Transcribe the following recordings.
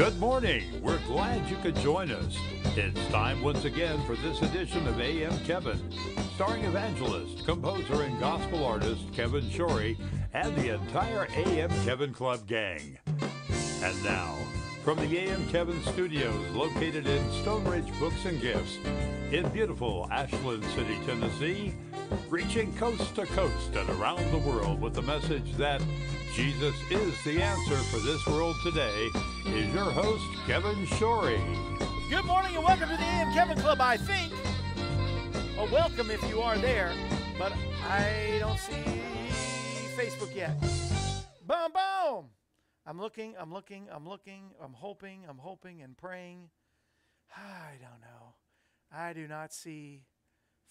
Good morning. We're glad you could join us. It's time once again for this edition of AM Kevin, starring evangelist, composer, and gospel artist Kevin Shorey and the entire AM Kevin Club gang. And now, from the AM Kevin studios located in Stone Ridge Books and Gifts in beautiful Ashland City, Tennessee, reaching coast to coast and around the world with the message that Jesus is the answer for this world today, is your host, Kevin Shorey. Good morning and welcome to the AM Kevin Club, I think. A welcome if you are there, but I don't see Facebook yet. Boom, boom. I'm looking, I'm looking, I'm looking, I'm hoping, I'm hoping and praying. I don't know. I do not see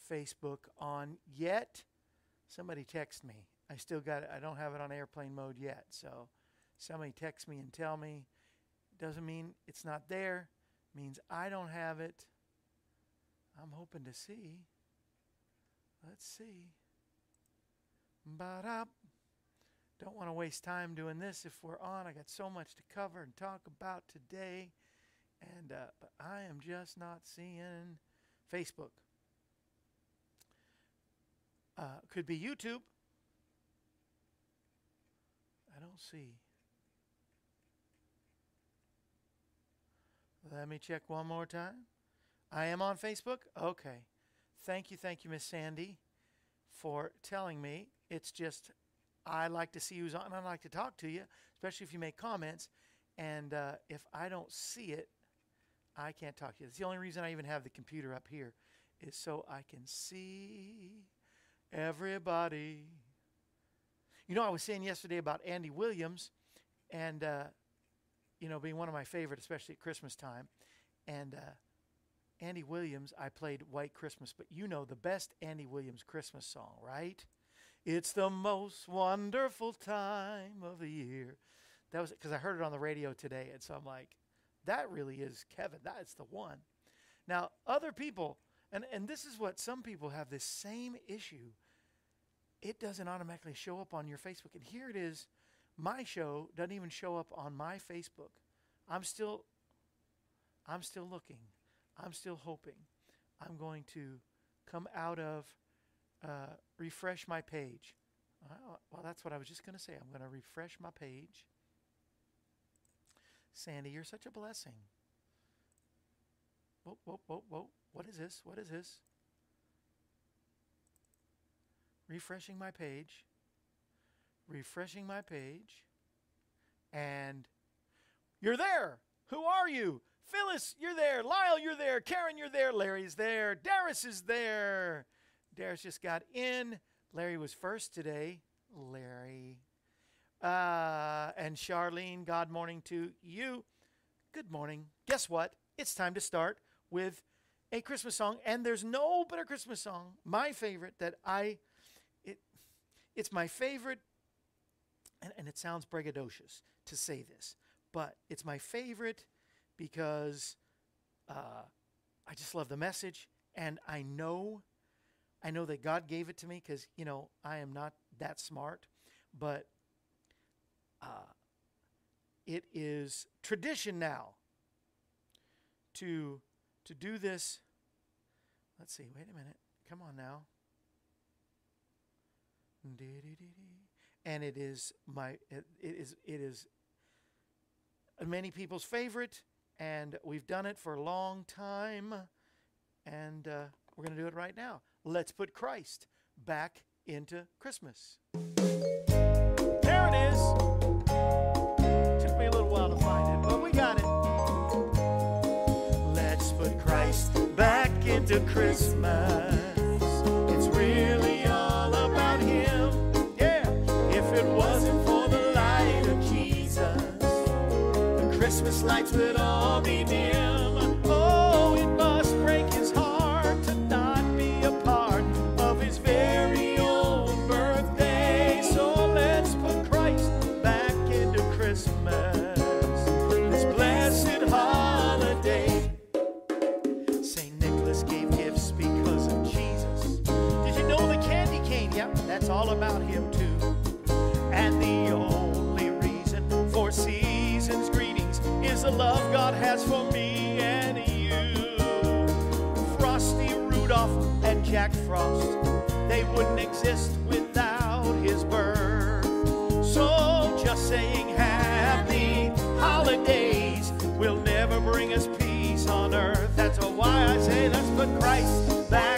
Facebook on yet. Somebody text me. I still got it. I don't have it on airplane mode yet. So somebody text me and tell me. Doesn't mean it's not there. Means I don't have it. I'm hoping to see. Let's see. Ba-da. Don't want to waste time doing this if we're on. I got so much to cover and talk about today. And uh, but I am just not seeing Facebook. Uh, could be YouTube. I don't see. Let me check one more time. I am on Facebook? Okay. Thank you, thank you, Miss Sandy, for telling me. It's just I like to see who's on. I like to talk to you, especially if you make comments. And uh, if I don't see it, I can't talk to you. It's the only reason I even have the computer up here is so I can see everybody. You know, I was saying yesterday about Andy Williams, and uh, you know, being one of my favorite, especially at Christmas time. And uh, Andy Williams, I played White Christmas, but you know the best Andy Williams Christmas song, right? It's the most wonderful time of the year. That was because I heard it on the radio today, and so I'm like, that really is Kevin. That's the one. Now, other people, and, and this is what some people have this same issue. It doesn't automatically show up on your Facebook. And here it is. My show doesn't even show up on my Facebook. I'm still I'm still looking. I'm still hoping. I'm going to come out of uh, refresh my page. Uh, well, that's what I was just going to say. I'm going to refresh my page. Sandy, you're such a blessing. Whoa, whoa, whoa, whoa. What is this? What is this? Refreshing my page. Refreshing my page. And you're there. Who are you? Phyllis, you're there. Lyle, you're there. Karen, you're there. Larry's there. Darius is there. Darius just got in. Larry was first today. Larry. Uh, and Charlene, God morning to you. Good morning. Guess what? It's time to start with a Christmas song, and there's no better Christmas song. My favorite that I, it's my favorite, and, and it sounds braggadocious to say this, but it's my favorite because uh, I just love the message, and I know, I know that God gave it to me because you know I am not that smart, but uh, it is tradition now to to do this. Let's see. Wait a minute. Come on now. And it is my it is it is many people's favorite, and we've done it for a long time, and uh, we're going to do it right now. Let's put Christ back into Christmas. There it is. Took me a little while to find it, but we got it. Let's put Christ back into Christmas. Christmas lights would all be dim. Has for me and you. Frosty Rudolph and Jack Frost, they wouldn't exist without his birth. So just saying happy holidays will never bring us peace on earth. That's why I say let's put Christ back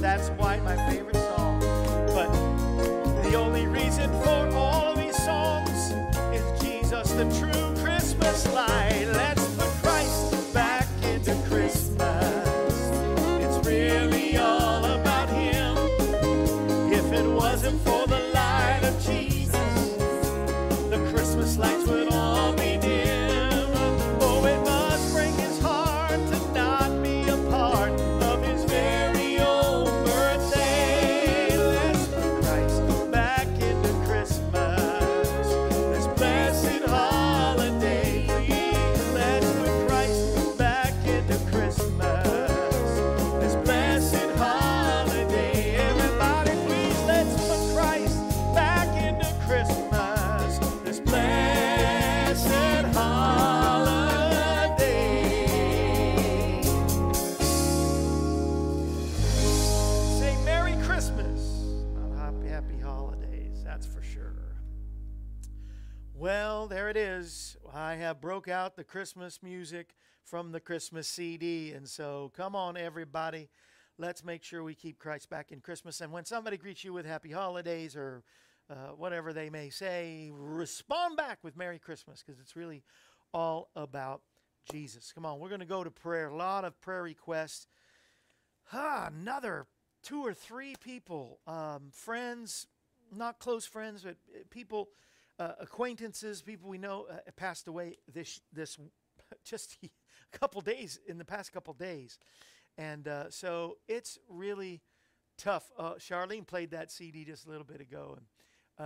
that's why my favorite song. But the only reason for all of these songs is Jesus, the true Christmas light. Well, there it is. I have broke out the Christmas music from the Christmas CD, and so come on, everybody. Let's make sure we keep Christ back in Christmas. And when somebody greets you with Happy Holidays or uh, whatever they may say, respond back with Merry Christmas because it's really all about Jesus. Come on, we're going to go to prayer. A lot of prayer requests. Ah, another two or three people, um, friends, not close friends, but uh, people, uh, acquaintances, people we know uh, passed away this this just a couple days in the past couple days, and uh, so it's really tough. Uh, Charlene played that CD just a little bit ago, and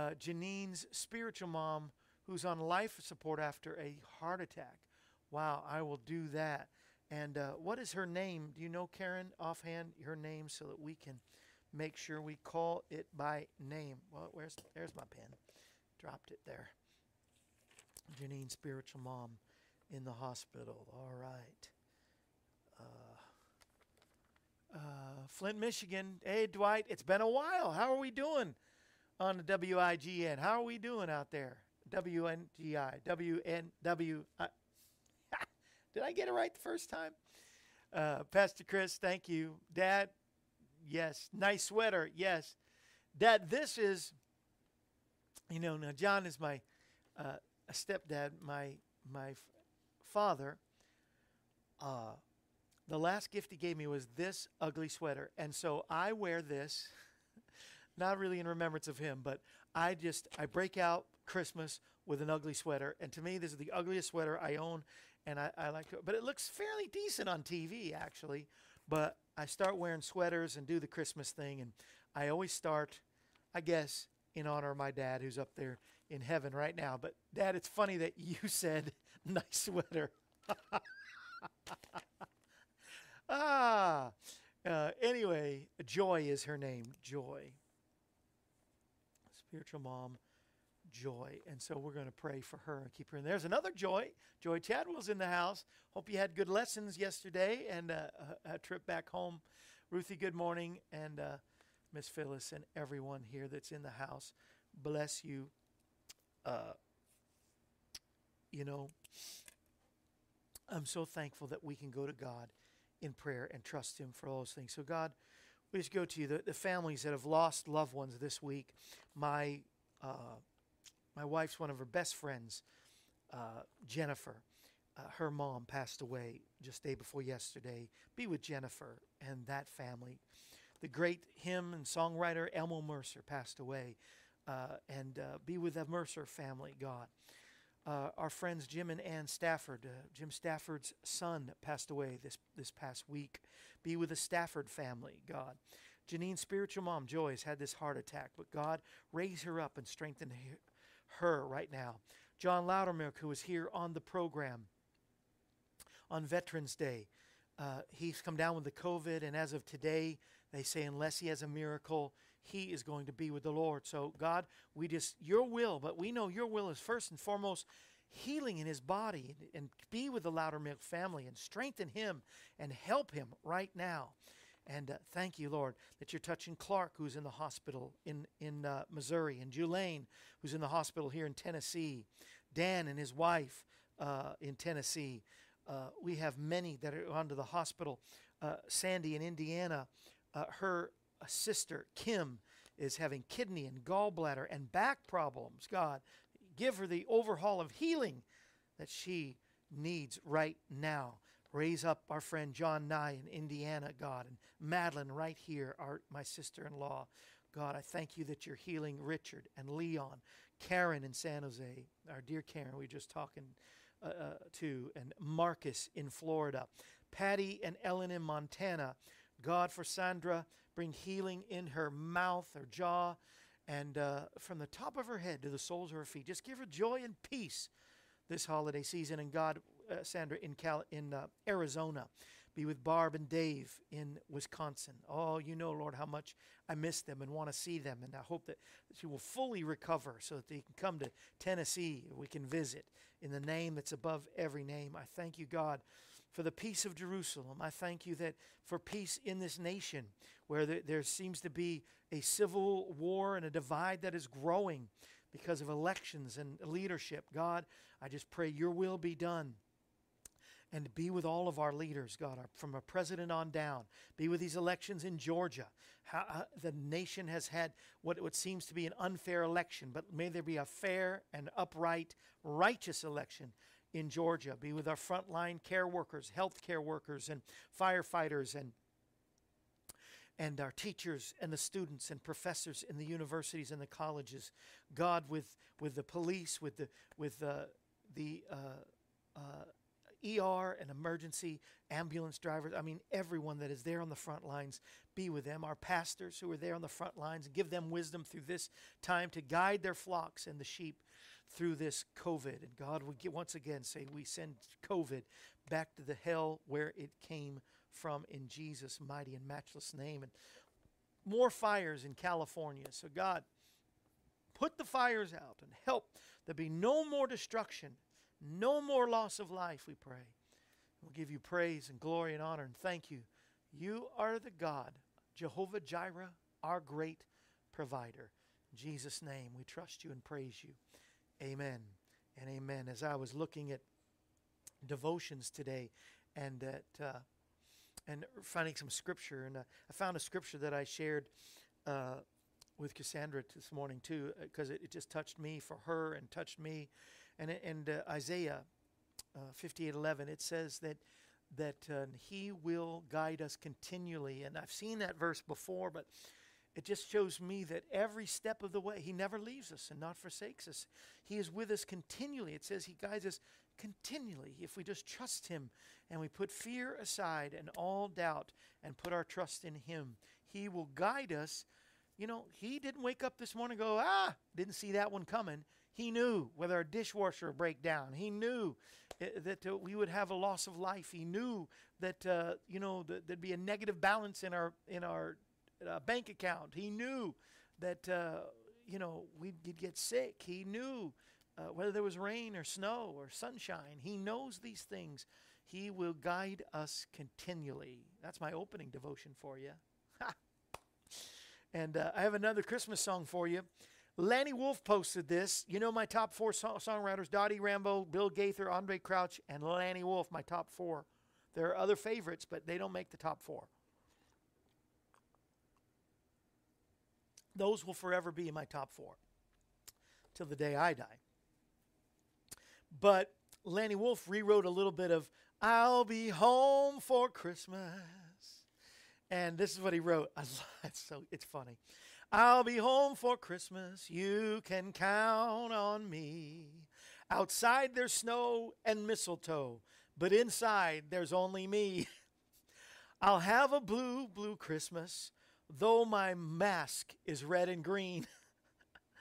uh, Janine's spiritual mom, who's on life support after a heart attack. Wow, I will do that. And what is her name? Do you know, Karen, offhand, her name so that we can make sure we call it by name? Well, where's there's my pen. Dropped it there. Janine's spiritual mom in the hospital. All right. Uh, uh, Flint, Michigan. Hey, Dwight, it's been a while. How are we doing on the WIGN? How are we doing out there? WNGI. WNW. Did I get it right the first time? Uh, Pastor Chris, thank you. Dad, yes. Nice sweater, yes. Dad, this is, you know, now John is my uh, stepdad, my my f- father. Uh, the last gift he gave me was this ugly sweater, and so I wear this, not really in remembrance of him, but I just I break out Christmas with an ugly sweater, and to me, this is the ugliest sweater I own, and I, I like it. But it looks fairly decent on TV, actually. But I start wearing sweaters and do the Christmas thing, and I always start, I guess, in honor of my dad, who's up there in heaven right now. But Dad, it's funny that you said nice sweater. ah. Uh, anyway, Joy is her name. Joy. Spiritual mom, Joy. And so we're going to pray for her and keep her in. There's another Joy. Joy Chadwell's in the house. Hope you had good lessons yesterday and uh, a, a trip back home. Ruthie, good morning. And uh, Miss Phyllis and everyone here that's in the house. Bless you. Uh, you know, I'm so thankful that we can go to God in prayer and trust Him for all those things. So, God, we just go to you. The, the families that have lost loved ones this week, my uh, my wife's one of her best friends, uh, Jennifer. Uh, her mom passed away just day before yesterday. Be with Jennifer and that family. The great hymn and songwriter Elmo Mercer passed away. Uh, and uh, be with the Mercer family, God. Uh, our friends Jim and Ann Stafford, uh, Jim Stafford's son passed away this, this past week. Be with the Stafford family, God. Janine's spiritual mom, Joyce, had this heart attack, but God raise her up and strengthen her right now. John Loudermilk, who was here on the program on Veterans Day, uh, he's come down with the COVID, and as of today, they say unless he has a miracle, he is going to be with the Lord. So, God, we just, your will, but we know your will is first and foremost healing in his body and, and be with the Loudermilk family and strengthen him and help him right now. And uh, thank you, Lord, that you're touching Clark, who's in the hospital in, in uh, Missouri, and Julaine, who's in the hospital here in Tennessee, Dan and his wife uh, in Tennessee. Uh, we have many that are to the hospital. Uh, Sandy in Indiana, uh, her sister, Kim, is having kidney and gallbladder and back problems. God, give her the overhaul of healing that she needs right now. Raise up our friend John Nye in Indiana, God, and Madeline right here, our, my sister in law. God, I thank you that you're healing Richard and Leon, Karen in San Jose, our dear Karen, we were just talking uh, uh, to, and Marcus in Florida, Patty and Ellen in Montana. God, for Sandra, bring healing in her mouth, her jaw, and uh, from the top of her head to the soles of her feet. Just give her joy and peace this holiday season. And God, uh, Sandra in Cal- in uh, Arizona. Be with Barb and Dave in Wisconsin. Oh, you know, Lord, how much I miss them and want to see them. And I hope that she will fully recover so that they can come to Tennessee. We can visit in the name that's above every name. I thank you, God, for the peace of Jerusalem. I thank you that for peace in this nation where there, there seems to be a civil war and a divide that is growing because of elections and leadership. God, I just pray your will be done and be with all of our leaders, God, from a president on down. Be with these elections in Georgia. How, uh, the nation has had what, what seems to be an unfair election, but may there be a fair and upright, righteous election in Georgia. Be with our frontline care workers, health care workers, and firefighters, and and our teachers and the students and professors in the universities and the colleges. God, with with the police, with the with the the uh, uh, ER and emergency ambulance drivers. I mean, everyone that is there on the front lines, be with them. Our pastors who are there on the front lines, give them wisdom through this time to guide their flocks and the sheep through this COVID. And God would once again say, we send COVID back to the hell where it came from in Jesus' mighty and matchless name. And more fires in California. So, God, put the fires out and help there be no more destruction no more loss of life, we pray. We'll give you praise and glory and honor and thank you. You are the God, Jehovah Jireh, our great provider. In Jesus' name, we trust you and praise you. Amen. And amen. As I was looking at devotions today and at uh, and finding some scripture, and uh, I found a scripture that I shared uh, with Cassandra this morning too, because uh, it, it, just touched me for her and touched me. And and uh, Isaiah uh, 58:11 it says that that he will guide us continually. And I've seen that verse before but it just shows me that every step of the way he never leaves us and not forsakes us. He is with us continually. It says he guides us continually if we just trust him and we put fear aside and all doubt and put our trust in him. He will guide us. You know he didn't wake up this morning go ah! Didn't see that one coming. He knew whether our dishwasher would break down. He knew uh, that uh, we would have a loss of life. He knew that uh, you know that there'd be a negative balance in our in our uh, bank account. He knew that uh, you know we'd get sick. He knew uh, whether there was rain or snow or sunshine. He knows these things. He will guide us continually. That's my opening devotion for you. and I have another Christmas song for you. Lanny Wolfe posted this. You know my top four song- songwriters Dottie Rambo, Bill Gaither, Andraé Crouch, and Lanny Wolfe, my top four. There are other favorites, but they don't make the top four. Those will forever be my top four. till the day I die. But Lanny Wolfe rewrote a little bit of I'll be home for Christmas. And this is what he wrote. It's so it's funny. I'll be home for Christmas. You can count on me. Outside there's snow and mistletoe, but inside there's only me. I'll have a blue, blue Christmas, though my mask is red and green.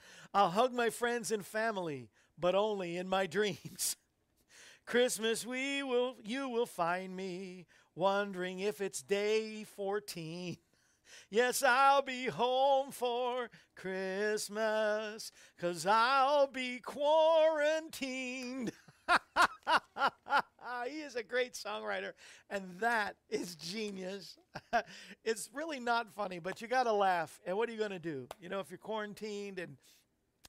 I'll hug my friends and family, but only in my dreams. Christmas we will you will find me wondering if it's day 14. Yes, I'll be home for Christmas cuz I'll be quarantined. Ah, he is a great songwriter, and that is genius. it's really not funny, but you got to laugh. And what are you going to do? You know, if you're quarantined and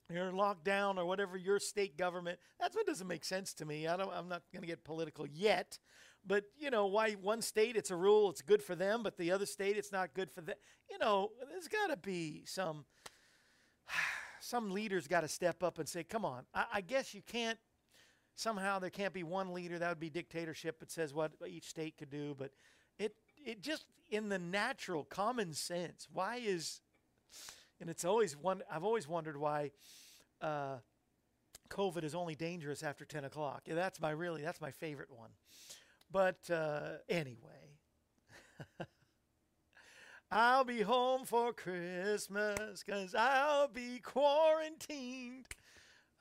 you're locked down or whatever your state government, that's what doesn't make sense to me. I don't, I'm not going to get political yet. But, you know, why one state it's a rule, it's good for them, but the other state it's not good for them. You know, there's got to be some. Some leaders got to step up and say, come on, I, I guess you can't somehow there can't be one leader. That would be dictatorship. That says what each state could do but it it just in the natural common sense why is and it's always one i've always wondered why uh, covid is only dangerous after 10 o'clock. Yeah, that's my really that's my favorite one. But uh, anyway. I'll be home for Christmas because I'll be quarantined.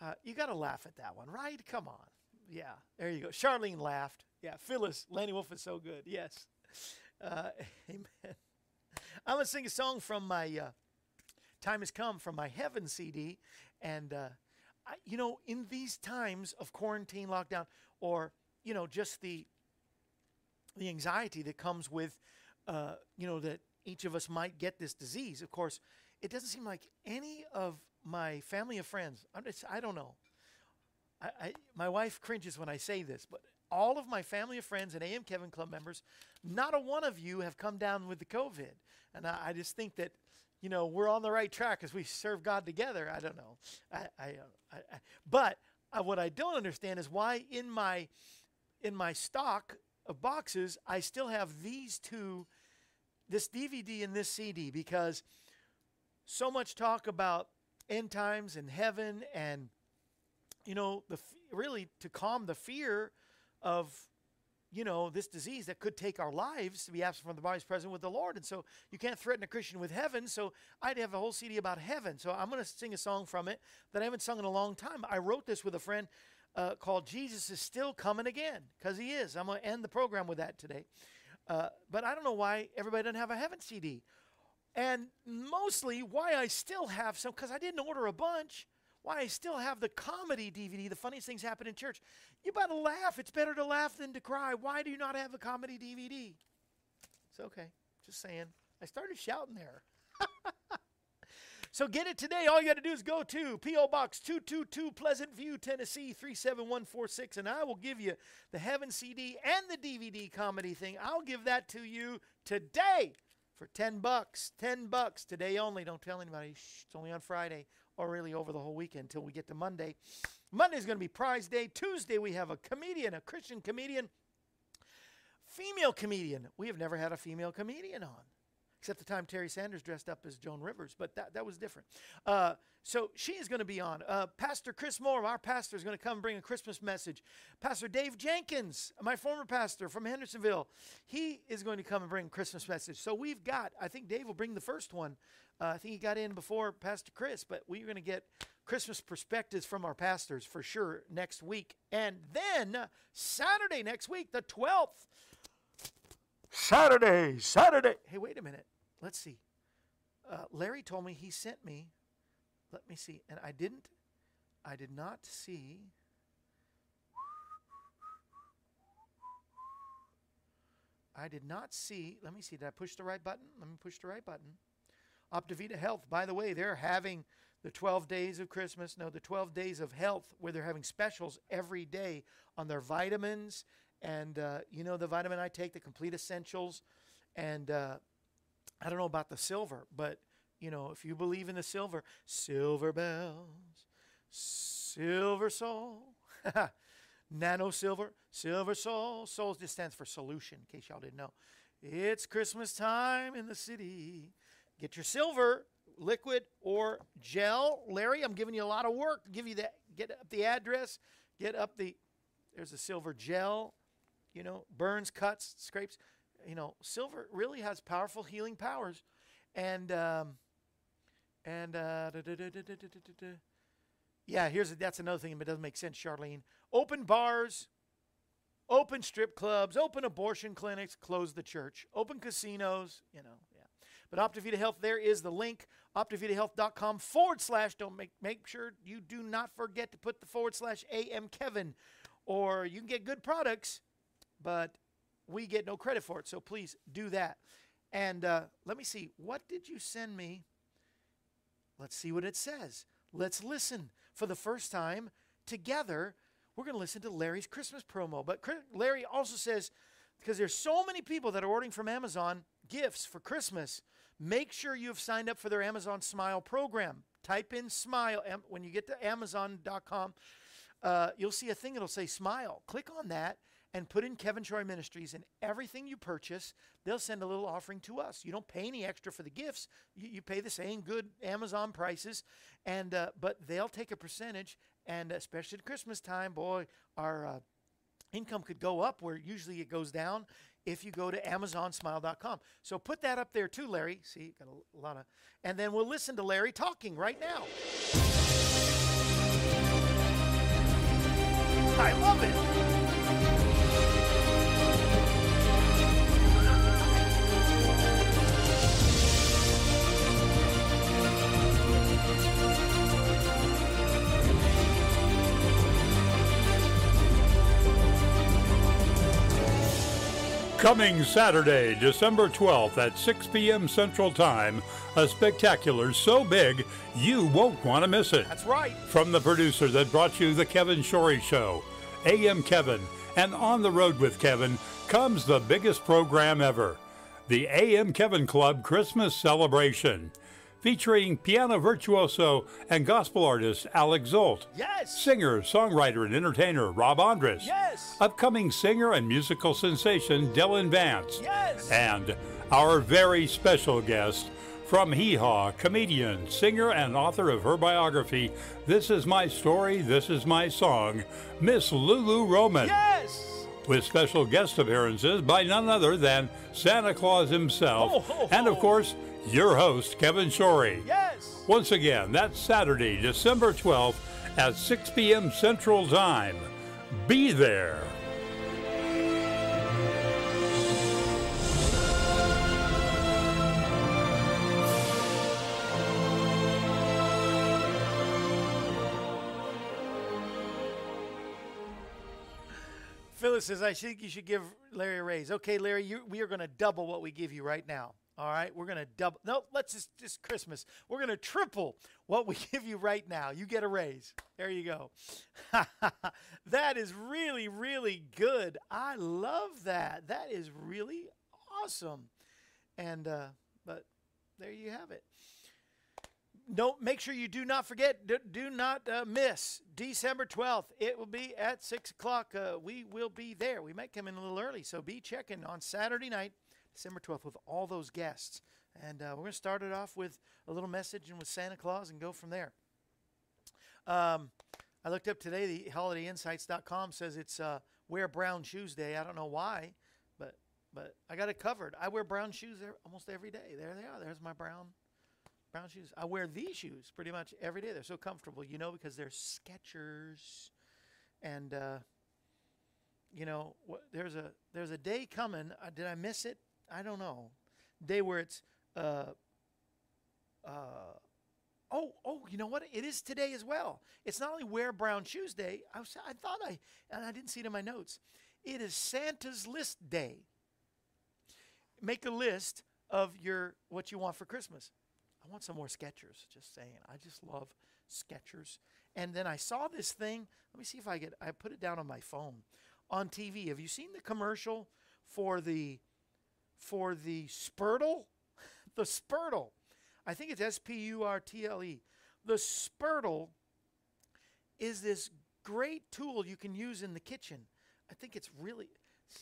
Uh, you got to laugh at that one, right? Come on. Yeah, there you go. Charlene laughed. Yeah, Phyllis, Lanny Wolfe is so good. Yes. Uh, amen. I'm going to sing a song from my uh, Time Has Come from my Heaven CD. And, uh, I, you know, in these times of quarantine, lockdown, or, you know, just the, the anxiety that comes with, uh, you know, that each of us might get this disease, of course, it doesn't seem like any of my family of friends, I'm just, I don't know. I, I, my wife cringes when I say this, but all of my family of friends and AM Kevin Club members, not a one of you have come down with the COVID. And I, I just think that, you know, we're on the right track as we serve God together. I don't know. I, I, uh, I but uh, what I don't understand is why in my in my stock of boxes I still have these two, this DVD and this CD because so much talk about end times and heaven and you know the really to calm the fear of you know this disease that could take our lives to be absent from the body's present with the lord. And so you can't threaten a christian with heaven. So i'd have a whole cd about heaven. So i'm going to sing a song from it that i haven't sung in a long time. I wrote this with a friend uh, called jesus is still coming again because he is. I'm going to end the program with that today. Uh, but i don't know why everybody doesn't have a heaven cd and mostly why I still have some, because I didn't order a bunch, why I still have the comedy DVD, The Funniest Things Happen in Church. You better laugh. It's better to laugh than to cry. Why do you not have a comedy DVD? It's okay. Just saying. I started shouting there. so get it today. All you got to do is go to P.O. Box 222 Pleasant View, Tennessee 37146, and I will give you the Heaven CD and the DVD comedy thing. I'll give that to you today for 10 bucks. 10 bucks today only. Don't tell anybody. Shh, it's only on Friday or really over the whole weekend until we get to Monday. Monday's going to be prize day. Tuesday we have a comedian, a Christian comedian, female comedian. We have never had a female comedian on except the time Terry Sanders dressed up as Joan Rivers, but that, that was different. Uh, so she is going to be on. Uh, pastor Chris Moore, our pastor, is going to come and bring a Christmas message. Pastor Dave Jenkins, my former pastor from Hendersonville, he is going to come and bring a Christmas message. So we've got, I think Dave will bring the first one. Uh, I think he got in before Pastor Chris, but we're going to get Christmas perspectives from our pastors for sure next week. And then Saturday next week, the 12th, Saturday, Saturday. Hey, wait a minute. Let's see. Uh, Larry told me he sent me. Let me see. And I didn't. I did not see. I did not see. Let me see. Did I push the right button? Let me push the right button. OptiVita Health. By the way, they're having the 12 days of Christmas. No, the 12 days of health where they're having specials every day on their vitamins. And uh, you know the vitamin I take, the Complete Essentials. And uh, I don't know about the silver, but you know, if you believe in the silver, silver bells, Silver Sol. Nano Silver. Silver Sol. Soul just stands for solution, in case y'all didn't know. It's Christmas time in the city. Get your silver, liquid or gel. Larry, I'm giving you a lot of work. Give you that. Get up the address. Get up the. There's a silver gel. You know, burns, cuts, scrapes. You know, silver really has powerful healing powers, and um, and uh, yeah, here's a, that's another thing that doesn't make sense, Charlene. Open bars, open strip clubs, open abortion clinics, close the church, open casinos, you know, yeah. But OptiVita Health, there is the link, optivitahealth.com forward slash. Don't make, make sure you do not forget to put the forward slash AM Kevin, or you can get good products, but we get no credit for it. So please do that. And uh, let me see, what did you send me? Let's see what it says. Let's listen for the first time together. We're going to listen to Larry's Christmas promo. But Larry also says, because there's so many people that are ordering from Amazon gifts for Christmas, make sure you have signed up for their Amazon Smile program. Type in Smile. When you get to Amazon.com, uh, you'll see a thing that'll say Smile. Click on that and put in Kevin Shorey Ministries, and everything you purchase, they'll send a little offering to us. You don't pay any extra for the gifts; you, you pay the same good Amazon prices, and uh, but they'll take a percentage. And especially at Christmas time, boy, our uh, income could go up where usually it goes down if you go to amazonsmile.com. So put that up there too, Larry. See, got a lot of, and then we'll listen to Larry talking right now. I love it. Coming Saturday, December 12th at 6 p.m. Central Time, a spectacular so big you won't want to miss it. That's right. From the producer that brought you The Kevin Shorey Show, AM Kevin, and On the Road with Kevin comes the biggest program ever the AM Kevin Club Christmas Celebration featuring piano virtuoso and gospel artist Alex Zsolt. Yes. Singer, songwriter, and entertainer Rob Andres. Yes. Upcoming singer and musical sensation Dylan Vance. Yes. And our very special guest from Hee Haw, comedian, singer, and author of her biography, This Is My Story, This Is My Song, Miss Lulu Roman. Yes with special guest appearances by none other than Santa Claus himself, ho, ho, ho. and of course, your host, Kevin Shorey. Yes. Once again, that's Saturday, December 12th at 6 p.m. Central Time. Be there. Phyllis says, I think you should give Larry a raise. Okay, Larry, you, we are going to double what we give you right now. All right, we're going to double. No, let's just, just Christmas. We're going to triple what we give you right now. You get a raise. There you go. that is really, really good. I love that. That is really awesome. And, uh, but there you have it. Don't make sure you do not forget, do, do not uh, miss December 12th. It will be at 6 o'clock. Uh, we will be there. We might come in a little early, so be checking on Saturday night December 12th with all those guests. And uh, we're going to start it off with a little message and with Santa Claus and go from there. Um, I looked up today, the holidayinsights.com says it's uh, Wear Brown Shoes Day. I don't know why, but but I got it covered. I wear brown shoes almost every day. There they are. There's my brown brown shoes. I wear these shoes pretty much every day. They're so comfortable, you know, because they're Skechers. And, uh, you know, there's a there's a day coming. Uh, did I miss it? I don't know, day where it's uh, uh, oh oh you know what it is today as well. It's not only wear brown shoes day. I was I thought I and I didn't see it in my notes. It is Santa's list day. Make a list of your what you want for Christmas. I want some more Skechers. Just saying. I just love Skechers. And then I saw this thing. Let me see if I get. I put it down on my phone on TV. Have you seen the commercial for the for the Spurtle. the Spurtle. I think it's S P U R T L E. The Spurtle is this great tool you can use in the kitchen. I think it's really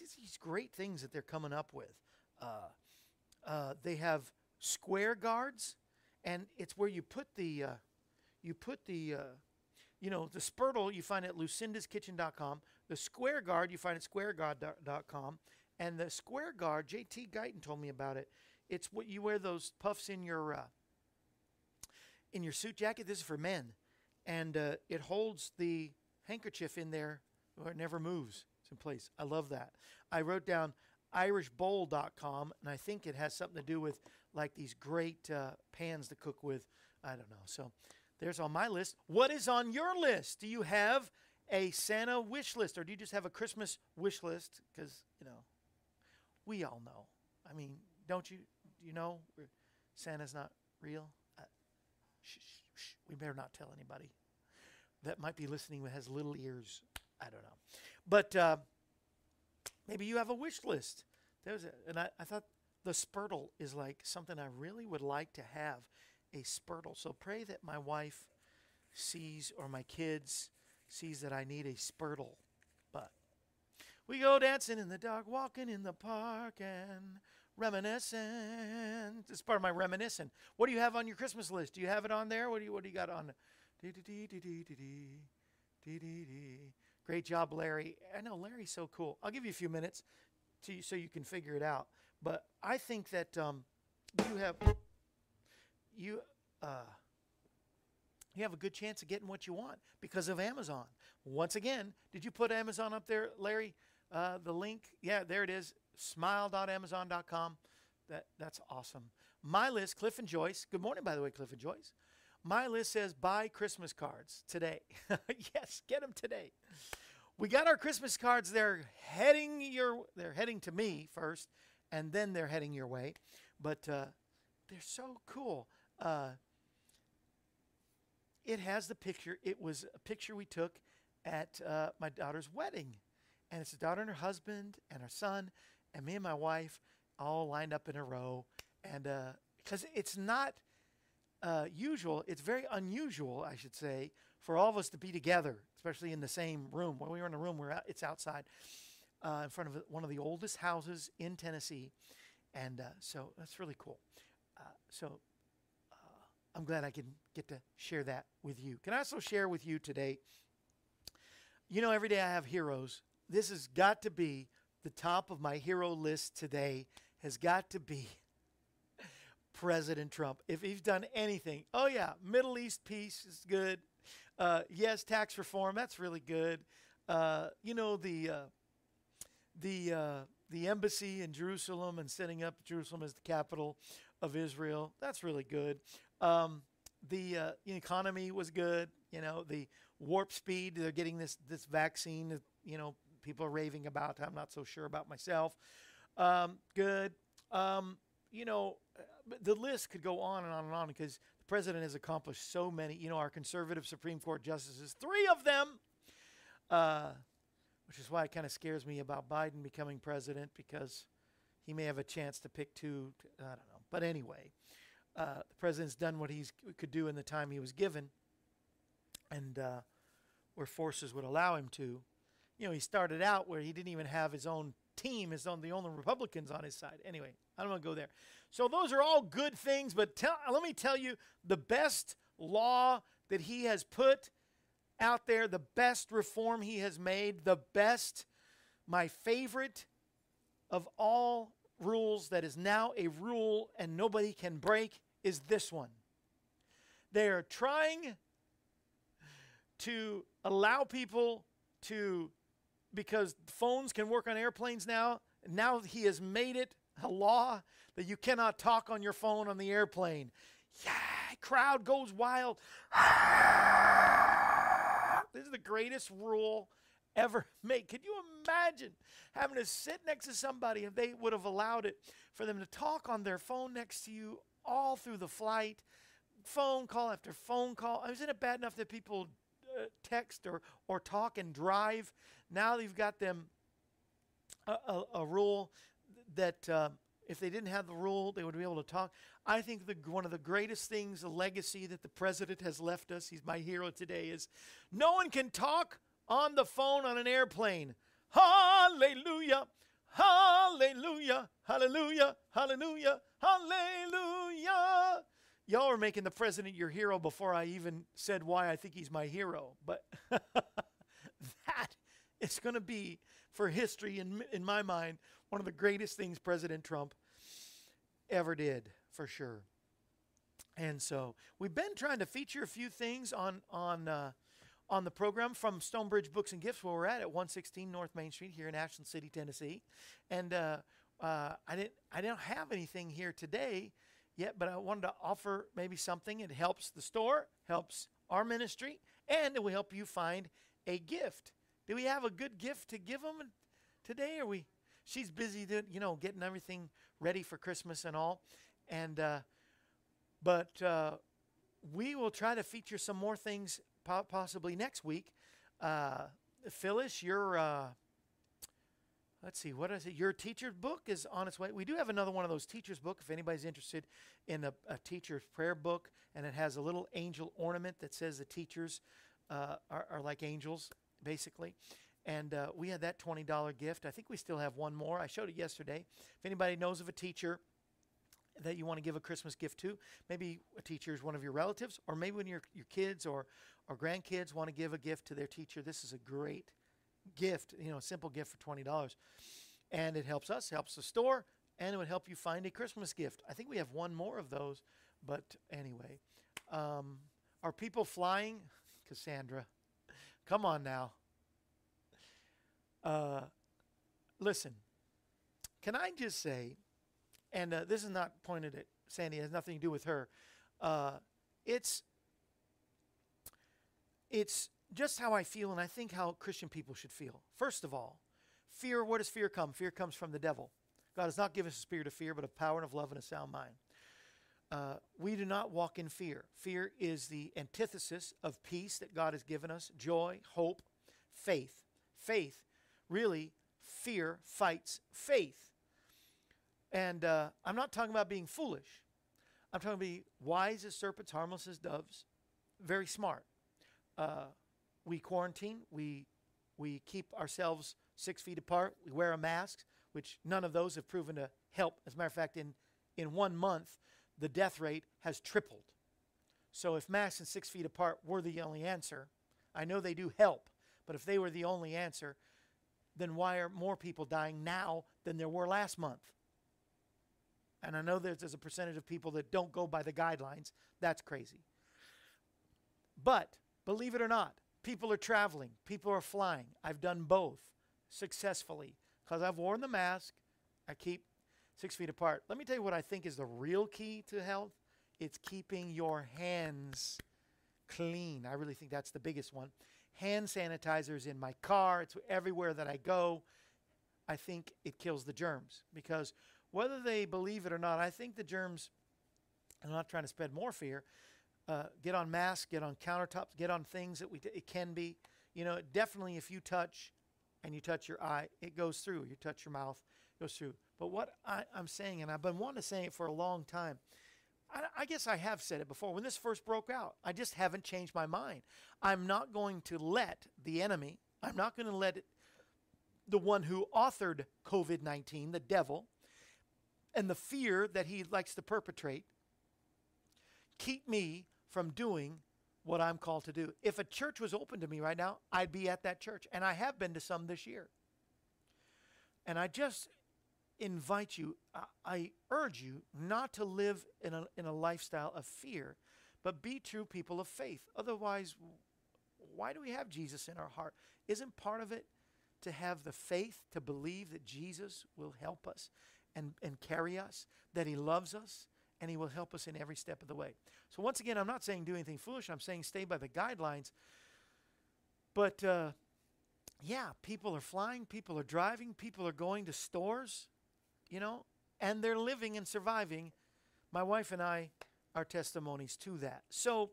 it's these great things that they're coming up with. Uh, uh, they have square guards, and it's where you put the uh, you put the uh, you know the spurtle you find at lucindaskitchen.com. The square guard you find at squareguard.com, and the square guard JT Guyton told me about it. It's what you wear those puffs in your uh, in your suit jacket. This is for men, and uh, it holds the handkerchief in there it never moves. It's in place. I love that. I wrote down irishbowl.com, and I think it has something to do with like these great uh, pans to cook with. I don't know. So there's on my list. What is on your list? Do you have a Santa wish list, or do you just have a Christmas wish list? Because you know, we all know. I mean, don't you? You know, Santa's not real. Uh, shh, shh. We better not tell anybody that might be listening that has little ears. I don't know, but uh, maybe you have a wish list. There was a, and I, I thought the Spurtle is like something I really would like to have a Spurtle. So pray that my wife sees or my kids sees that I need a Spurtle. We go dancing in the dark, walking in the park and reminiscing. It's part of my reminiscing. What do you have on your Christmas list? Do you have it on there? What do you what do you got on? Great job, Larry. I know Larry's so cool. I'll give you a few minutes to, so you can figure it out. But I think that um, you have you uh, you have a good chance of getting what you want because of Amazon. Once again, did you put Amazon up there, Larry? Uh, the link, yeah, there it is. Smile.amazon.com. That that's awesome. My list, Cliff and Joyce. Good morning, by the way, Cliff and Joyce. My list says buy Christmas cards today. yes, get them today. We got our Christmas cards. They're heading your. They're heading to me first, and then they're heading your way. But uh, they're so cool. Uh, it has the picture. It was a picture we took at uh, my daughter's wedding, and it's a daughter and her husband and her son, and me and my wife all lined up in a row. And because uh, it's not uh, usual, it's very unusual, I should say, for all of us to be together, especially in the same room. When we were in a room, out, it's outside uh, in front of one of the oldest houses in Tennessee. And uh, so that's really cool. Uh, so uh, I'm glad I can get to share that with you. Can I also share with you today? You know, every day I have heroes. This has got to be the top of my hero list today, has got to be President Trump. If he's done anything, oh, yeah, Middle East peace is good. Uh, yes, tax reform, that's really good. Uh, you know, the the uh, the embassy in Jerusalem and setting up Jerusalem as the capital of Israel. That's really good. Um, the uh, economy was good. You know, the warp speed. They're getting this this vaccine. You know, people are raving about. I'm not so sure about myself. Um, good. Um, you know, the list could go on and on and on because the president has accomplished so many. You know, our conservative Supreme Court justices, three of them. Uh, which is why it kind of scares me about Biden becoming president because he may have a chance to pick two. I don't know. But anyway, uh, the president's done what he could do in the time he was given, and uh, where forces would allow him to. You know, he started out where he didn't even have his own team, his own the only Republicans on his side. Anyway, I don't want to go there. So those are all good things, but tell, let me tell you, the best law that he has put out there, the best reform he has made, the best, my favorite of all rules that is now a rule and nobody can break is this one. They are trying to allow people to, because phones can work on airplanes now, now he has made it a law that you cannot talk on your phone on the airplane. Yeah, crowd goes wild. This is the greatest rule ever made. Could you imagine having to sit next to somebody if they would have allowed it for them to talk on their phone next to you all through the flight, phone call after phone call? Isn't it bad enough that people text or, or talk and drive? Now you've got them a, a, a rule that uh, If they didn't have the rule, they would be able to talk. I think the, one of the greatest things, the legacy that the president has left us, he's my hero today, is no one can talk on the phone on an airplane. Hallelujah, hallelujah, hallelujah, hallelujah, hallelujah. Y'all are making the president your hero before I even said why I think he's my hero. But that is going to be for history, in, in my mind, one of the greatest things President Trump ever did, for sure. And so we've been trying to feature a few things on on uh, on the program from Stonebridge Books and Gifts, where we're at at 116 North Main Street here in Ashland City, Tennessee. And uh, uh, I didn't I don't have anything here today yet, but I wanted to offer maybe something. It helps the store, helps our ministry, and it will help you find a gift. Do we have a good gift to give them today? Are we? She's busy, doing, you know, getting everything ready for Christmas and all, and uh, but uh, we will try to feature some more things po- possibly next week. Uh, Phyllis, your uh, let's see, what is it? Your teacher's book is on its way. We do have another one of those teacher's book. If anybody's interested in a, a teacher's prayer book, and it has a little angel ornament that says the teachers uh, are, are like angels, basically. And uh, we had that $20 gift. I think we still have one more. I showed it yesterday. If anybody knows of a teacher that you want to give a Christmas gift to, maybe a teacher is one of your relatives, or maybe when your, your kids or, or grandkids want to give a gift to their teacher, this is a great gift, you know, a simple gift for $20. And it helps us, helps the store, and it would help you find a Christmas gift. I think we have one more of those, but anyway. Um, are people flying? Cassandra, come on now. Uh, listen, can I just say, and uh, this is not pointed at Sandy, it has nothing to do with her. Uh, it's it's just how I feel, and I think how Christian people should feel. First of all, fear. Where does fear come? Fear comes from the devil. God has not given us a spirit of fear, but of power and of love and a sound mind. Uh, we do not walk in fear. Fear is the antithesis of peace that God has given us, joy, hope, faith. Faith really, fear fights faith. And uh, I'm not talking about being foolish. I'm talking about being wise as serpents, harmless as doves, very smart. Uh, we quarantine. We we keep ourselves six feet apart. We wear a mask, which none of those have proven to help. As a matter of fact, in in one month, the death rate has tripled. So if masks and six feet apart were the only answer, I know they do help, but if they were the only answer, then why are more people dying now than there were last month? And I know there's, there's a percentage of people that don't go by the guidelines. That's crazy. But believe it or not, people are traveling, people are flying. I've done both successfully because I've worn the mask. I keep six feet apart. Let me tell you what I think is the real key to health it's keeping your hands clean. I really think that's the biggest one hand sanitizers in my car, it's everywhere that I go. I think it kills the germs because whether they believe it or not, I think the germs, I'm not trying to spread more fear, uh, get on masks, get on countertops, get on things that we, t- it can be, you know, definitely if you touch and you touch your eye, it goes through. You touch your mouth, it goes through. But what I, I'm saying, and I've been wanting to say it for a long time, I, I guess I have said it before. When this first broke out, I just haven't changed my mind. I'm not going to let the enemy, I'm not going to let it, the one who authored COVID 19, the devil, and the fear that he likes to perpetrate, keep me from doing what I'm called to do. If a church was open to me right now, I'd be at that church. And I have been to some this year. And I just invite you, I urge you not to live in a, in a lifestyle of fear, but be true people of faith. Otherwise, why do we have Jesus in our heart? Isn't part of it to have the faith to believe that Jesus will help us and, and carry us, that he loves us, and he will help us in every step of the way? So, once again, I'm not saying do anything foolish, I'm saying stay by the guidelines. But uh, yeah, people are flying, people are driving, people are going to stores you know, and they're living and surviving. My wife and I are testimonies to that. So,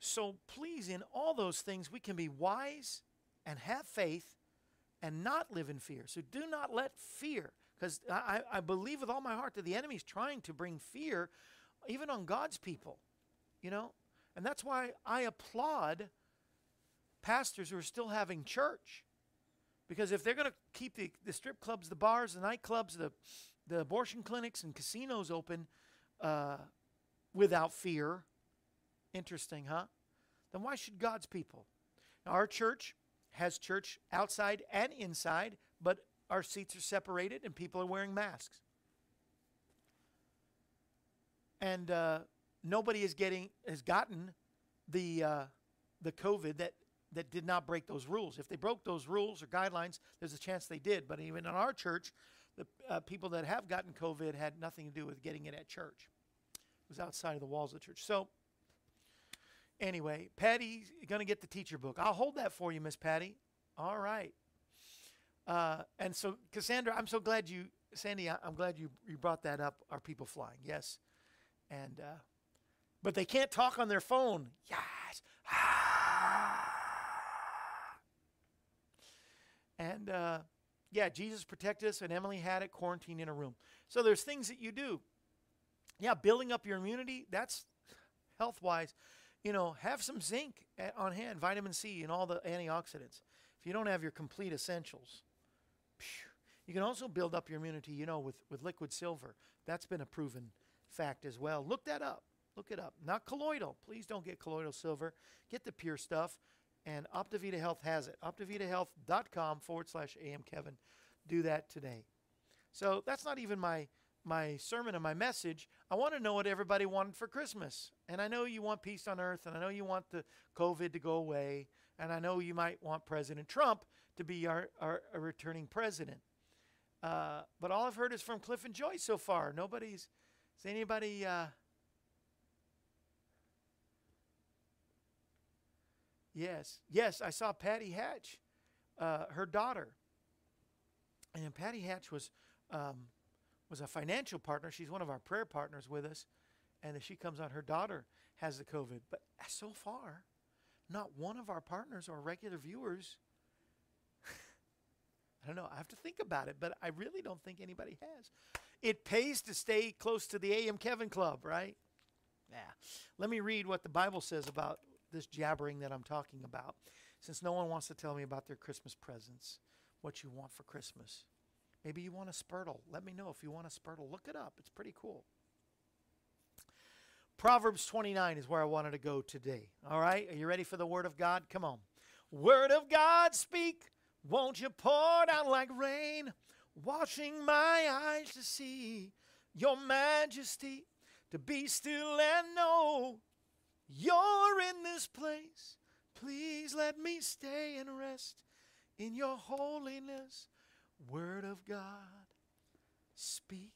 so please, in all those things, we can be wise and have faith and not live in fear. So do not let fear because I, I believe with all my heart that the enemy's trying to bring fear even on God's people, you know? And that's why I applaud pastors who are still having church. Because if they're going to keep the, the strip clubs, the bars, the nightclubs, the, the abortion clinics, and casinos open uh, without fear, interesting, huh? Then why should God's people? Now, our church has church outside and inside, but our seats are separated and people are wearing masks. And uh, nobody is getting has gotten the uh, the COVID that that did not break those rules. If they broke those rules or guidelines, there's a chance they did. But even in our church, the uh, people that have gotten COVID had nothing to do with getting it at church. It was outside of the walls of the church. So anyway, Patty's going to get the teacher book. I'll hold that for you, Miss Patty. All right. Uh, and so, Cassandra, I'm so glad you, Sandy, I, am glad you, you brought that up. Are people flying? Yes. And, uh, but they can't talk on their phone. Yes. and, uh, yeah, Jesus protected us, and Emily had it quarantined in a room. So there's things that you do. Yeah, building up your immunity, that's health wise. You know, have some zinc on hand, vitamin C, and all the antioxidants. If you don't have your complete essentials, you can also build up your immunity, you know, with, with liquid silver. That's been a proven fact as well. Look that up. Look it up. Not colloidal. Please don't get colloidal silver. Get the pure stuff. And OptiVita Health has it. OptiVitaHealth.com forward slash AM Kevin. Do that today. So that's not even my my sermon and my message. I want to know what everybody wanted for Christmas. And I know you want peace on earth, and I know you want the COVID to go away, and I know you might want President Trump to be our, our, our returning president. Uh, but all I've heard is from Cliff and Joyce so far. Nobody's is anybody uh, Yes, yes, I saw Patty Hatch, uh, her daughter, and Patty Hatch was um, was a financial partner. She's one of our prayer partners with us, and she comes on. Her daughter has the COVID, but so far, not one of our partners or regular viewers. I don't know. I have to think about it, but I really don't think anybody has. It pays to stay close to the AM Kevin Club, right? Yeah. Let me read what the Bible says about this jabbering that I'm talking about, since no one wants to tell me about their Christmas presents, what you want for Christmas. Maybe you want a Spurtle. Let me know if you want a Spurtle. Look it up, it's pretty cool. Proverbs 29 is where I wanted to go today. All right, are you ready for the Word of God? Come on. Word of God, speak. Won't you pour down like rain, washing my eyes to see your majesty, to be still and know you're in this place. Please let me stay and rest in your holiness. Word of God, speak.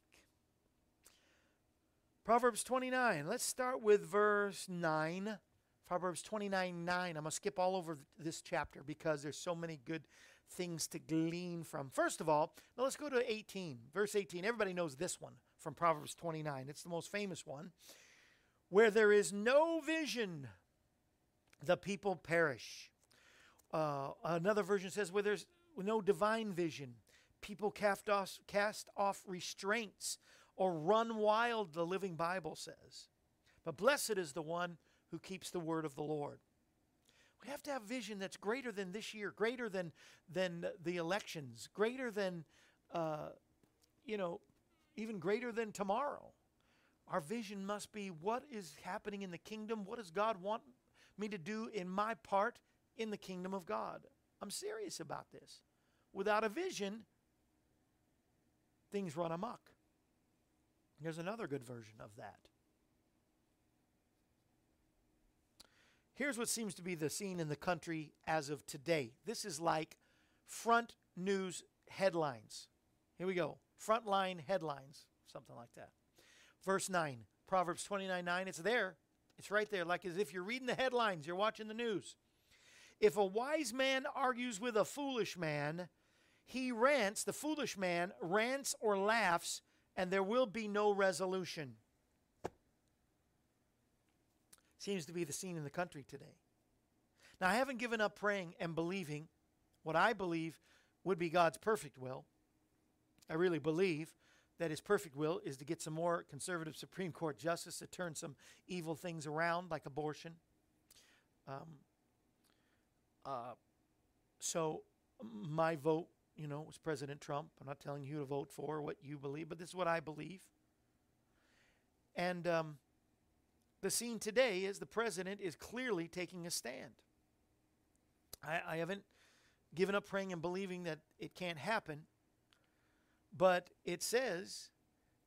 Proverbs 29. Let's start with verse 9. Proverbs 29 9. I'm going to skip all over this chapter because there's so many good things to glean from. First of all, now let's go to 18. Verse 18. Everybody knows this one from Proverbs 29. It's the most famous one. Where there is no vision, the people perish. Uh, another version says, where there's no divine vision, people cast off, cast off restraints or run wild, the Living Bible says. But blessed is the one who keeps the word of the Lord. We have to have vision that's greater than this year, greater than, than the elections, greater than, uh, you know, even greater than tomorrow. Our vision must be what is happening in the kingdom? What does God want me to do in my part in the kingdom of God? I'm serious about this. Without a vision, things run amok. Here's another good version of that. Here's what seems to be the scene in the country as of today. This is like front news headlines. Here we go. Frontline headlines, something like that. Verse 9, Proverbs 29 9, it's there. It's right there, like as if you're reading the headlines, you're watching the news. If a wise man argues with a foolish man, he rants, the foolish man rants or laughs, and there will be no resolution. Seems to be the scene in the country today. Now, I haven't given up praying and believing what I believe would be God's perfect will. I really believe that his perfect will is to get some more conservative Supreme Court justice to turn some evil things around, like abortion. Um, uh, so my vote, you know, was President Trump. I'm not telling you to vote for, what you believe, but this is what I believe. And um, the scene today is the president is clearly taking a stand. I, I haven't given up praying and believing that it can't happen, but it says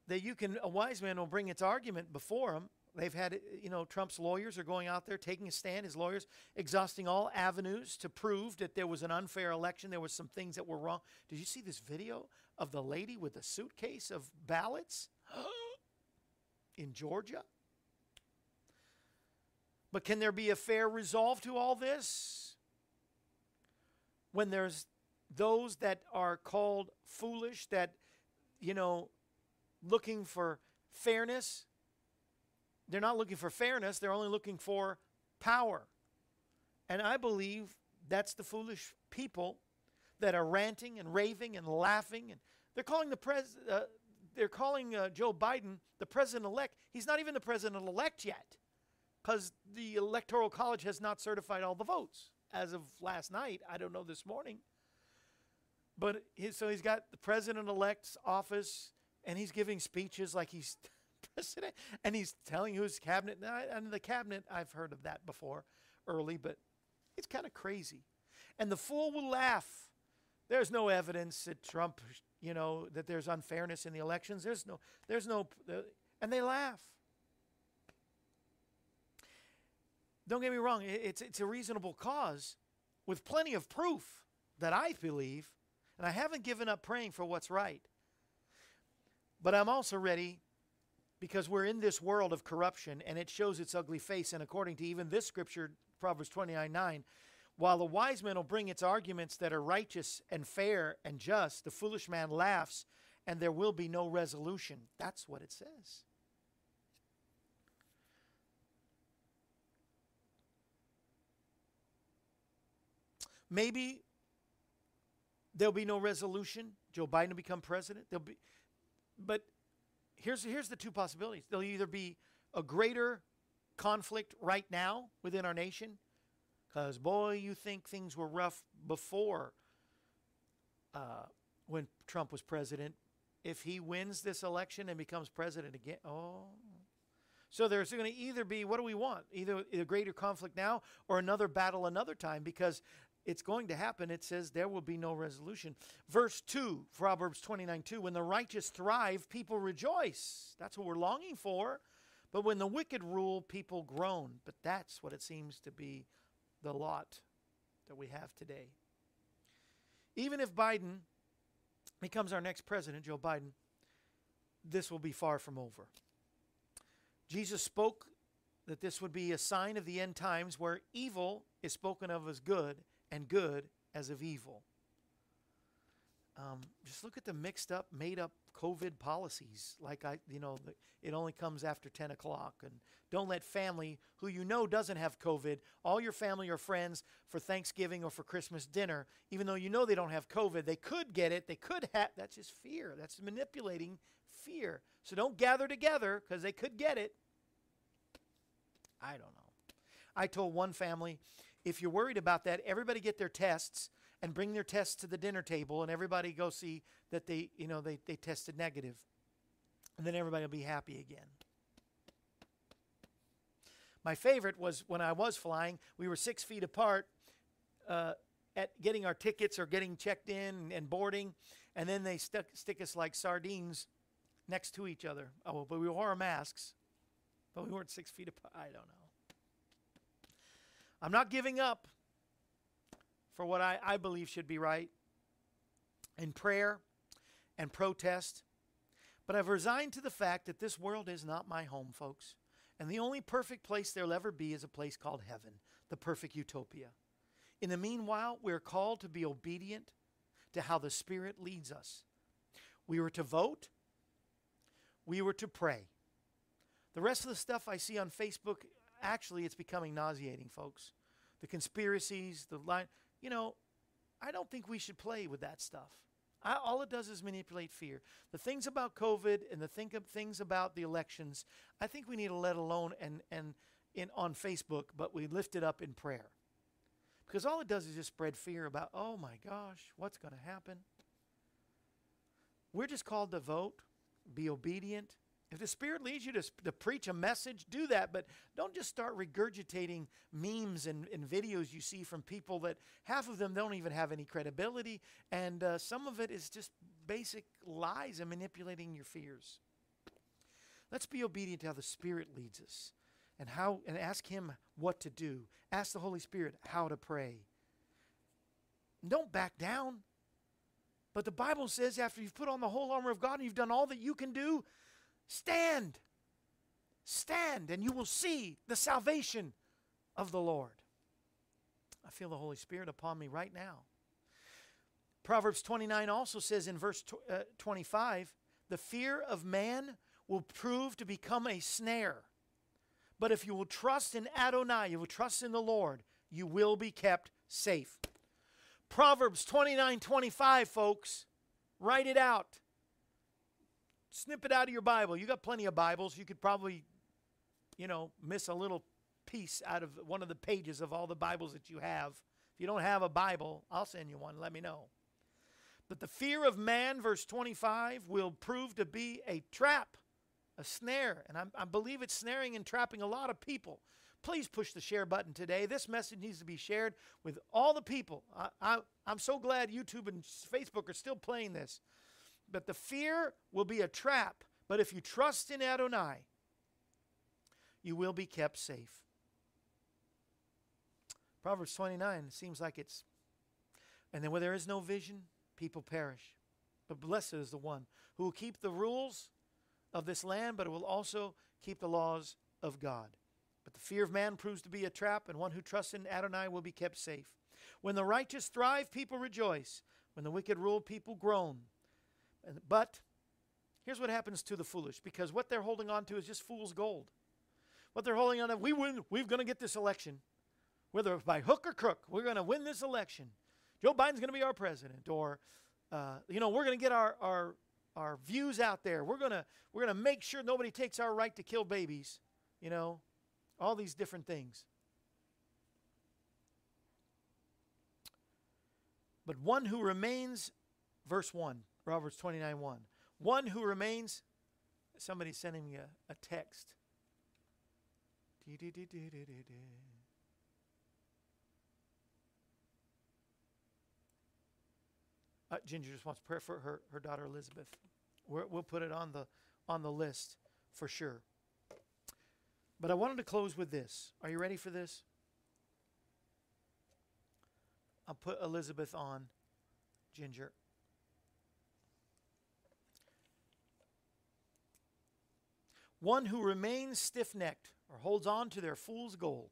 that you can, a wise man will bring its argument before him. They've had, you know, Trump's lawyers are going out there taking a stand, his lawyers exhausting all avenues to prove that there was an unfair election. There was some things that were wrong. Did you see this video of the lady with a suitcase of ballots in Georgia? But can there be a fair resolve to all this? When there's those that are called foolish, that, you know, looking for fairness, they're not looking for fairness, they're only looking for power. And I believe that's the foolish people that are ranting and raving and laughing and they're calling the pres uh, they're calling uh, Joe Biden the president elect. He's not even the president elect yet because the Electoral College has not certified all the votes as of last night. I don't know this morning. But he, so he's got the president elect's office and he's giving speeches like he's president and he's telling who's cabinet. And the cabinet, I've heard of that before early, but it's kind of crazy. And the fool will laugh. There's no evidence that Trump, you know, that there's unfairness in the elections. There's no, there's no, and they laugh. Don't get me wrong, it's, it's a reasonable cause with plenty of proof that I believe, and I haven't given up praying for what's right. But I'm also ready because we're in this world of corruption and it shows its ugly face. And according to even this scripture, Proverbs 29 9, while the wise man will bring its arguments that are righteous and fair and just, the foolish man laughs and there will be no resolution. That's what it says. Maybe there'll be no resolution. Joe Biden will become president. There'll be, but here's here's the two possibilities. There'll either be a greater conflict right now within our nation, because boy, you think things were rough before uh, when Trump was president. If he wins this election and becomes president again, oh. So there's going to either be what do we want? Either a greater conflict now or another battle another time because it's going to happen. It says there will be no resolution. Verse 2, Proverbs 29 2, when the righteous thrive, people rejoice. That's what we're longing for. But when the wicked rule, people groan. But that's what it seems to be the lot that we have today. Even if Biden becomes our next president, Joe Biden, this will be far from over. Jesus spoke that this would be a sign of the end times where evil is spoken of as good and good as of evil. Um, just look at the mixed up, made up COVID policies. Like I, you know, the, it only comes after 10 o'clock. And don't let family who you know doesn't have COVID, all your family or friends for Thanksgiving or for Christmas dinner, even though you know they don't have COVID, they could get it. They could have. That's just fear. That's manipulating fear. So don't gather together because they could get it. I don't know. I told one family, if you're worried about that, everybody get their tests and bring their tests to the dinner table and everybody go see that they, you know, they, they tested negative. And then everybody will be happy again. My favorite was when I was flying, we were six feet apart uh, at getting our tickets or getting checked in and boarding, and then they stuck, stick us like sardines next to each other. Oh, but we wore our masks, but we weren't six feet apart. I don't know. I'm not giving up for what I, I believe should be right in prayer and protest. But I've resigned to the fact that this world is not my home, folks. And the only perfect place there'll ever be is a place called heaven, the perfect utopia. In the meanwhile, we're called to be obedient to how the Spirit leads us. We were to vote, we were to pray. The rest of the stuff I see on Facebook actually it's becoming nauseating, folks. The conspiracies, the line, you know, I don't think we should play with that stuff. I, all it does is manipulate fear. The things about COVID and the think of things about the elections, I think we need to let alone and and in on Facebook, but we lift it up in prayer. Because all it does is just spread fear about, oh my gosh, what's going to happen? We're just called to vote, be obedient. If the Spirit leads you to, to preach a message, do that. But don't just start regurgitating memes and, and videos you see from people that half of them don't even have any credibility. And uh, some of it is just basic lies and manipulating your fears. Let's be obedient to how the Spirit leads us and how and ask him what to do. Ask the Holy Spirit how to pray. don't back down. But the Bible says after you've put on the whole armor of God and you've done all that you can do, stand. Stand and you will see the salvation of the Lord. I feel the Holy Spirit upon me right now. Proverbs 29 also says in verse uh, 25, the fear of man will prove to become a snare. But if you will trust in Adonai, you will trust in the Lord, you will be kept safe. Proverbs 29 25, folks. Write it out. Snip it out of your Bible. You got plenty of Bibles. You could probably, you know, miss a little piece out of one of the pages of all the Bibles that you have. If you don't have a Bible, I'll send you one. Let me know. But the fear of man, verse 25, will prove to be a trap, a snare. And I, I believe it's snaring and trapping a lot of people please push the share button today. This message needs to be shared with all the people. I, I, I'm so glad YouTube and Facebook are still playing this. But the fear will be a trap. But if you trust in Adonai, you will be kept safe. Proverbs 29 seems like it's, and then where there is no vision, people perish. But blessed is the one who will keep the rules of this land, but will also keep the laws of God. But the fear of man proves to be a trap, and one who trusts in Adonai will be kept safe. When the righteous thrive, people rejoice. When the wicked rule, people groan. But here's what happens to the foolish because what they're holding on to is just fool's gold. What they're holding on to, we win, we're going to get this election. Whether by hook or crook, we're going to win this election. Joe Biden's going to be our president, or, uh, you know, we're going to get our, our, our views out there. We're going to we're going to make sure nobody takes our right to kill babies, you know, all these different things. But one who remains, verse 1, Proverbs 29 1. One who remains, somebody sending me a, a text. Uh, Ginger just wants prayer for her, her daughter Elizabeth. we will put it on the on the list for sure. But I wanted to close with this. Are you ready for this? I'll put Elizabeth on, Ginger. One who remains stiff necked or holds on to their fool's gold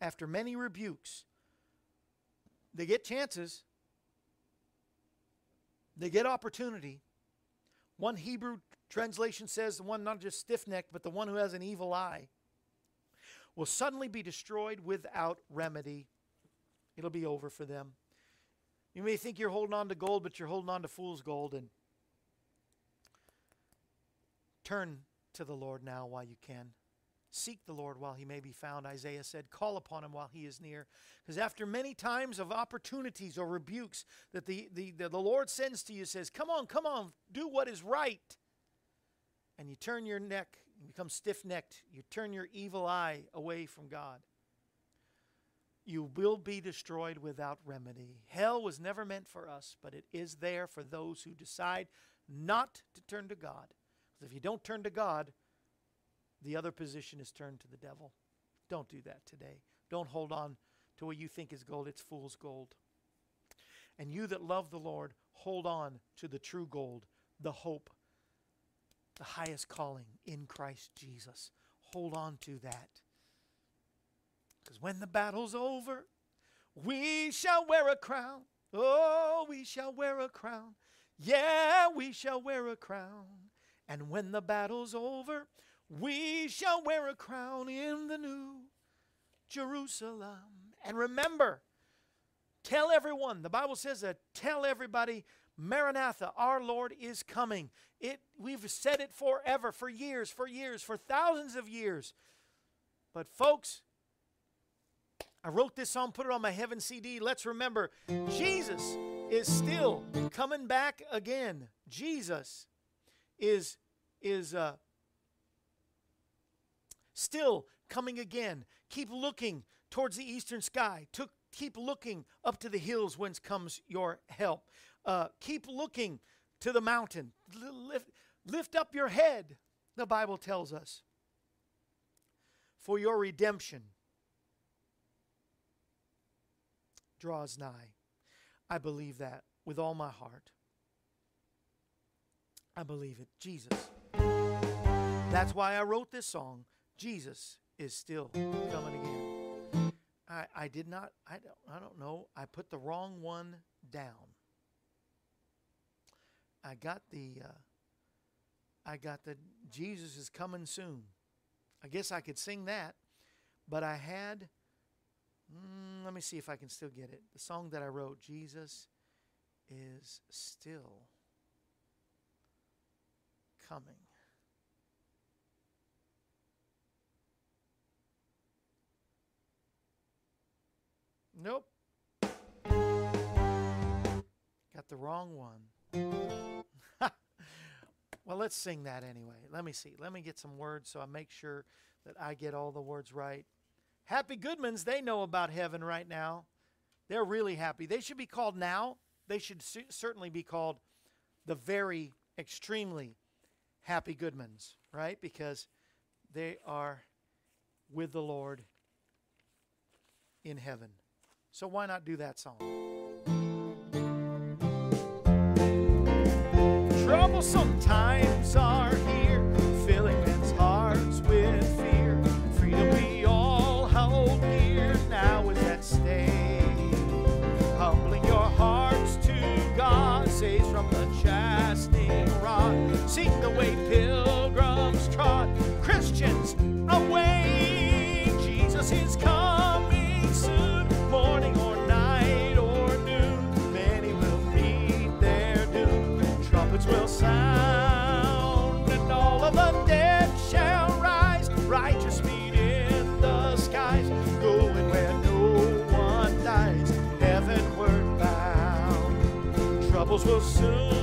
after many rebukes. They get chances, they get opportunity. One Hebrew translation says the one not just stiff necked, but the one who has an evil eye will suddenly be destroyed without remedy. It'll be over for them. You may think you're holding on to gold, but you're holding on to fool's gold. And turn to the Lord now while you can. Seek the Lord while he may be found. Isaiah said, Call upon him while he is near. Because after many times of opportunities or rebukes that the, the, the, the Lord sends to you, says, Come on, come on, do what is right. And you turn your neck you become stiff necked. You turn your evil eye away from God. You will be destroyed without remedy. Hell was never meant for us, but it is there for those who decide not to turn to God. Because if you don't turn to God, the other position is turned to the devil. Don't do that today. Don't hold on to what you think is gold, it's fool's gold. And you that love the Lord, hold on to the true gold, the hope the highest calling in Christ Jesus. Hold on to that. Because when the battle's over, we shall wear a crown. Oh, we shall wear a crown. Yeah, we shall wear a crown. And when the battle's over, we shall wear a crown in the new Jerusalem. And remember, tell everyone, the Bible says that tell everybody Maranatha, our Lord is coming. It, we've said it forever, for years, for years, for thousands of years. But, folks, I wrote this song, put it on my heaven CD. Let's remember Jesus is still coming back again. Jesus is, is uh, still coming again. Keep looking towards the eastern sky. To, keep looking up to the hills whence comes your help. Uh, keep looking to the mountain. Lift, lift up your head, the Bible tells us, for your redemption draws nigh. I believe that with all my heart. I believe it. Jesus. That's why I wrote this song. Jesus is still coming again. I, I did not, I don't, I don't know. I put the wrong one down. I got the uh, I got the Jesus is coming soon. I guess I could sing that, but I had mm, let me see if I can still get it. The song that I wrote, Jesus is still coming. Nope. Got the wrong one. well, let's sing that anyway. Let me see. Let me get some words so I make sure that I get all the words right. Happy Goodmans, they know about heaven right now. They're really happy. They should be called now. They should certainly be called the very extremely happy Goodmans, right? Because they are with the Lord in heaven. So why not do that song? troublesome times are somos você.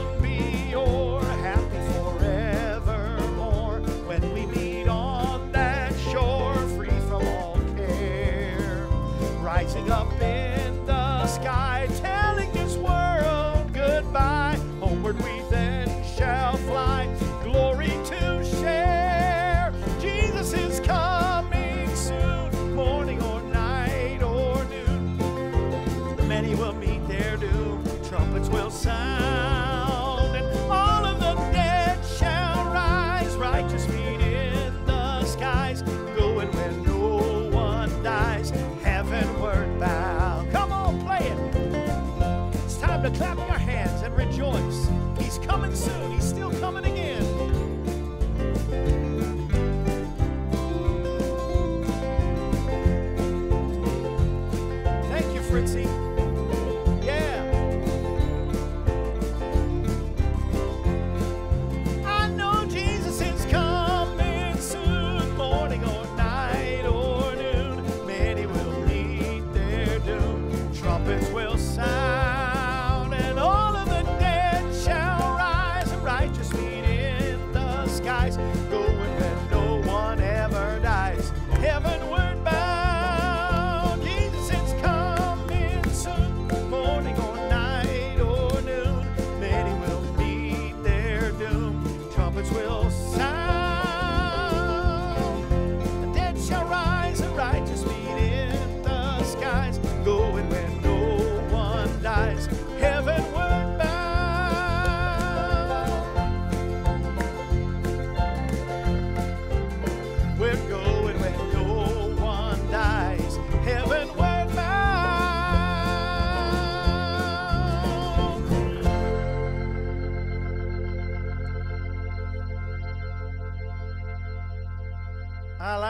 Coming soon. He's still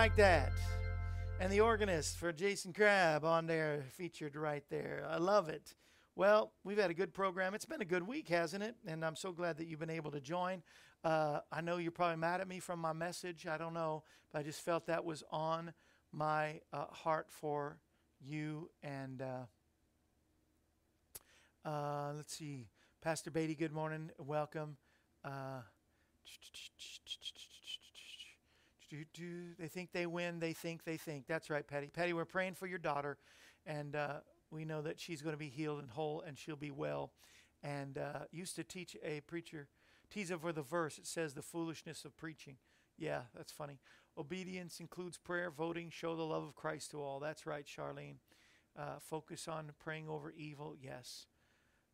like that. And the organist for Jason Crabb on there, featured right there. I love it. Well, we've had a good program. It's been a good week, hasn't it? And I'm so glad that you've been able to join. Uh, I know you're probably mad at me from my message. I don't know, but I just felt that was on my uh, heart for you. And uh, uh let's see, Pastor Beatty. Good morning. Welcome. Uh, they think they win. They think they think. That's right, Patty. Patty, we're praying for your daughter, and uh, we know that she's going to be healed and whole, and she'll be well. And uh, used to teach a preacher, tease over the verse. It says the foolishness of preaching. Yeah, that's funny. Obedience includes prayer, voting, show the love of Christ to all. That's right, Charlene. Uh, focus on praying over evil. Yes.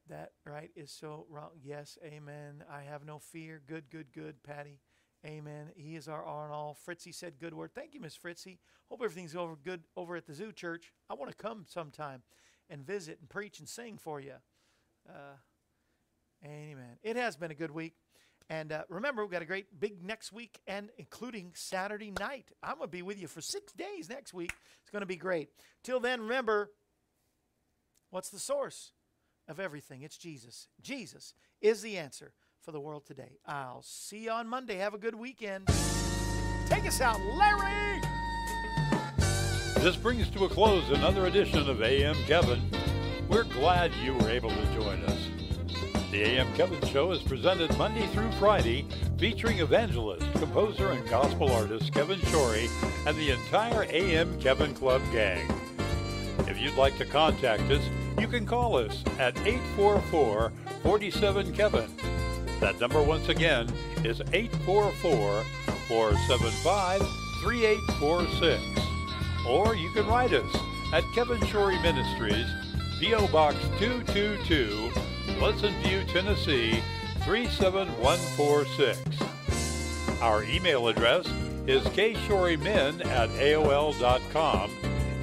That right is so wrong. Yes, amen. I have no fear. Good, good, good, Patty. Amen. He is our all in all. Fritzy said good word. Thank you, Miss Fritzy. Hope everything's over good over at the Zoo Church. I want to come sometime and visit and preach and sing for you. Uh, amen. It has been a good week. And uh, remember, we've got a great big next week, and including Saturday night. I'm going to be with you for six days next week. It's going to be great. Till then, remember, what's the source of everything? It's Jesus. Jesus is the answer for the world today. I'll see you on Monday. Have a good weekend. Take us out, Larry! This brings to a close another edition of AM Kevin. We're glad you were able to join us. The AM Kevin Show is presented Monday through Friday, featuring evangelist, composer, and gospel artist Kevin Shorey and the entire AM Kevin Club gang. If you'd like to contact us, you can call us at 844 47 Kevin. That number, once again, is 844 475 3846. Or you can write us at Kevin Shorey Ministries, P.O. Box 222, Pleasant View, Tennessee 37146. Our email address is kshorymen at aol.com,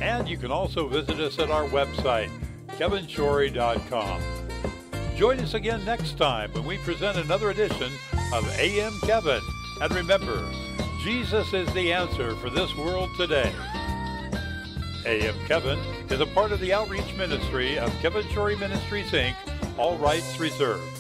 and you can also visit us at our website, kevinshorey.com. Join us again next time when we present another edition of AM Kevin. And remember, Jesus is the answer for this world today. AM Kevin is a part of the outreach ministry of Kevin Shorey Ministries, Inc., all rights reserved.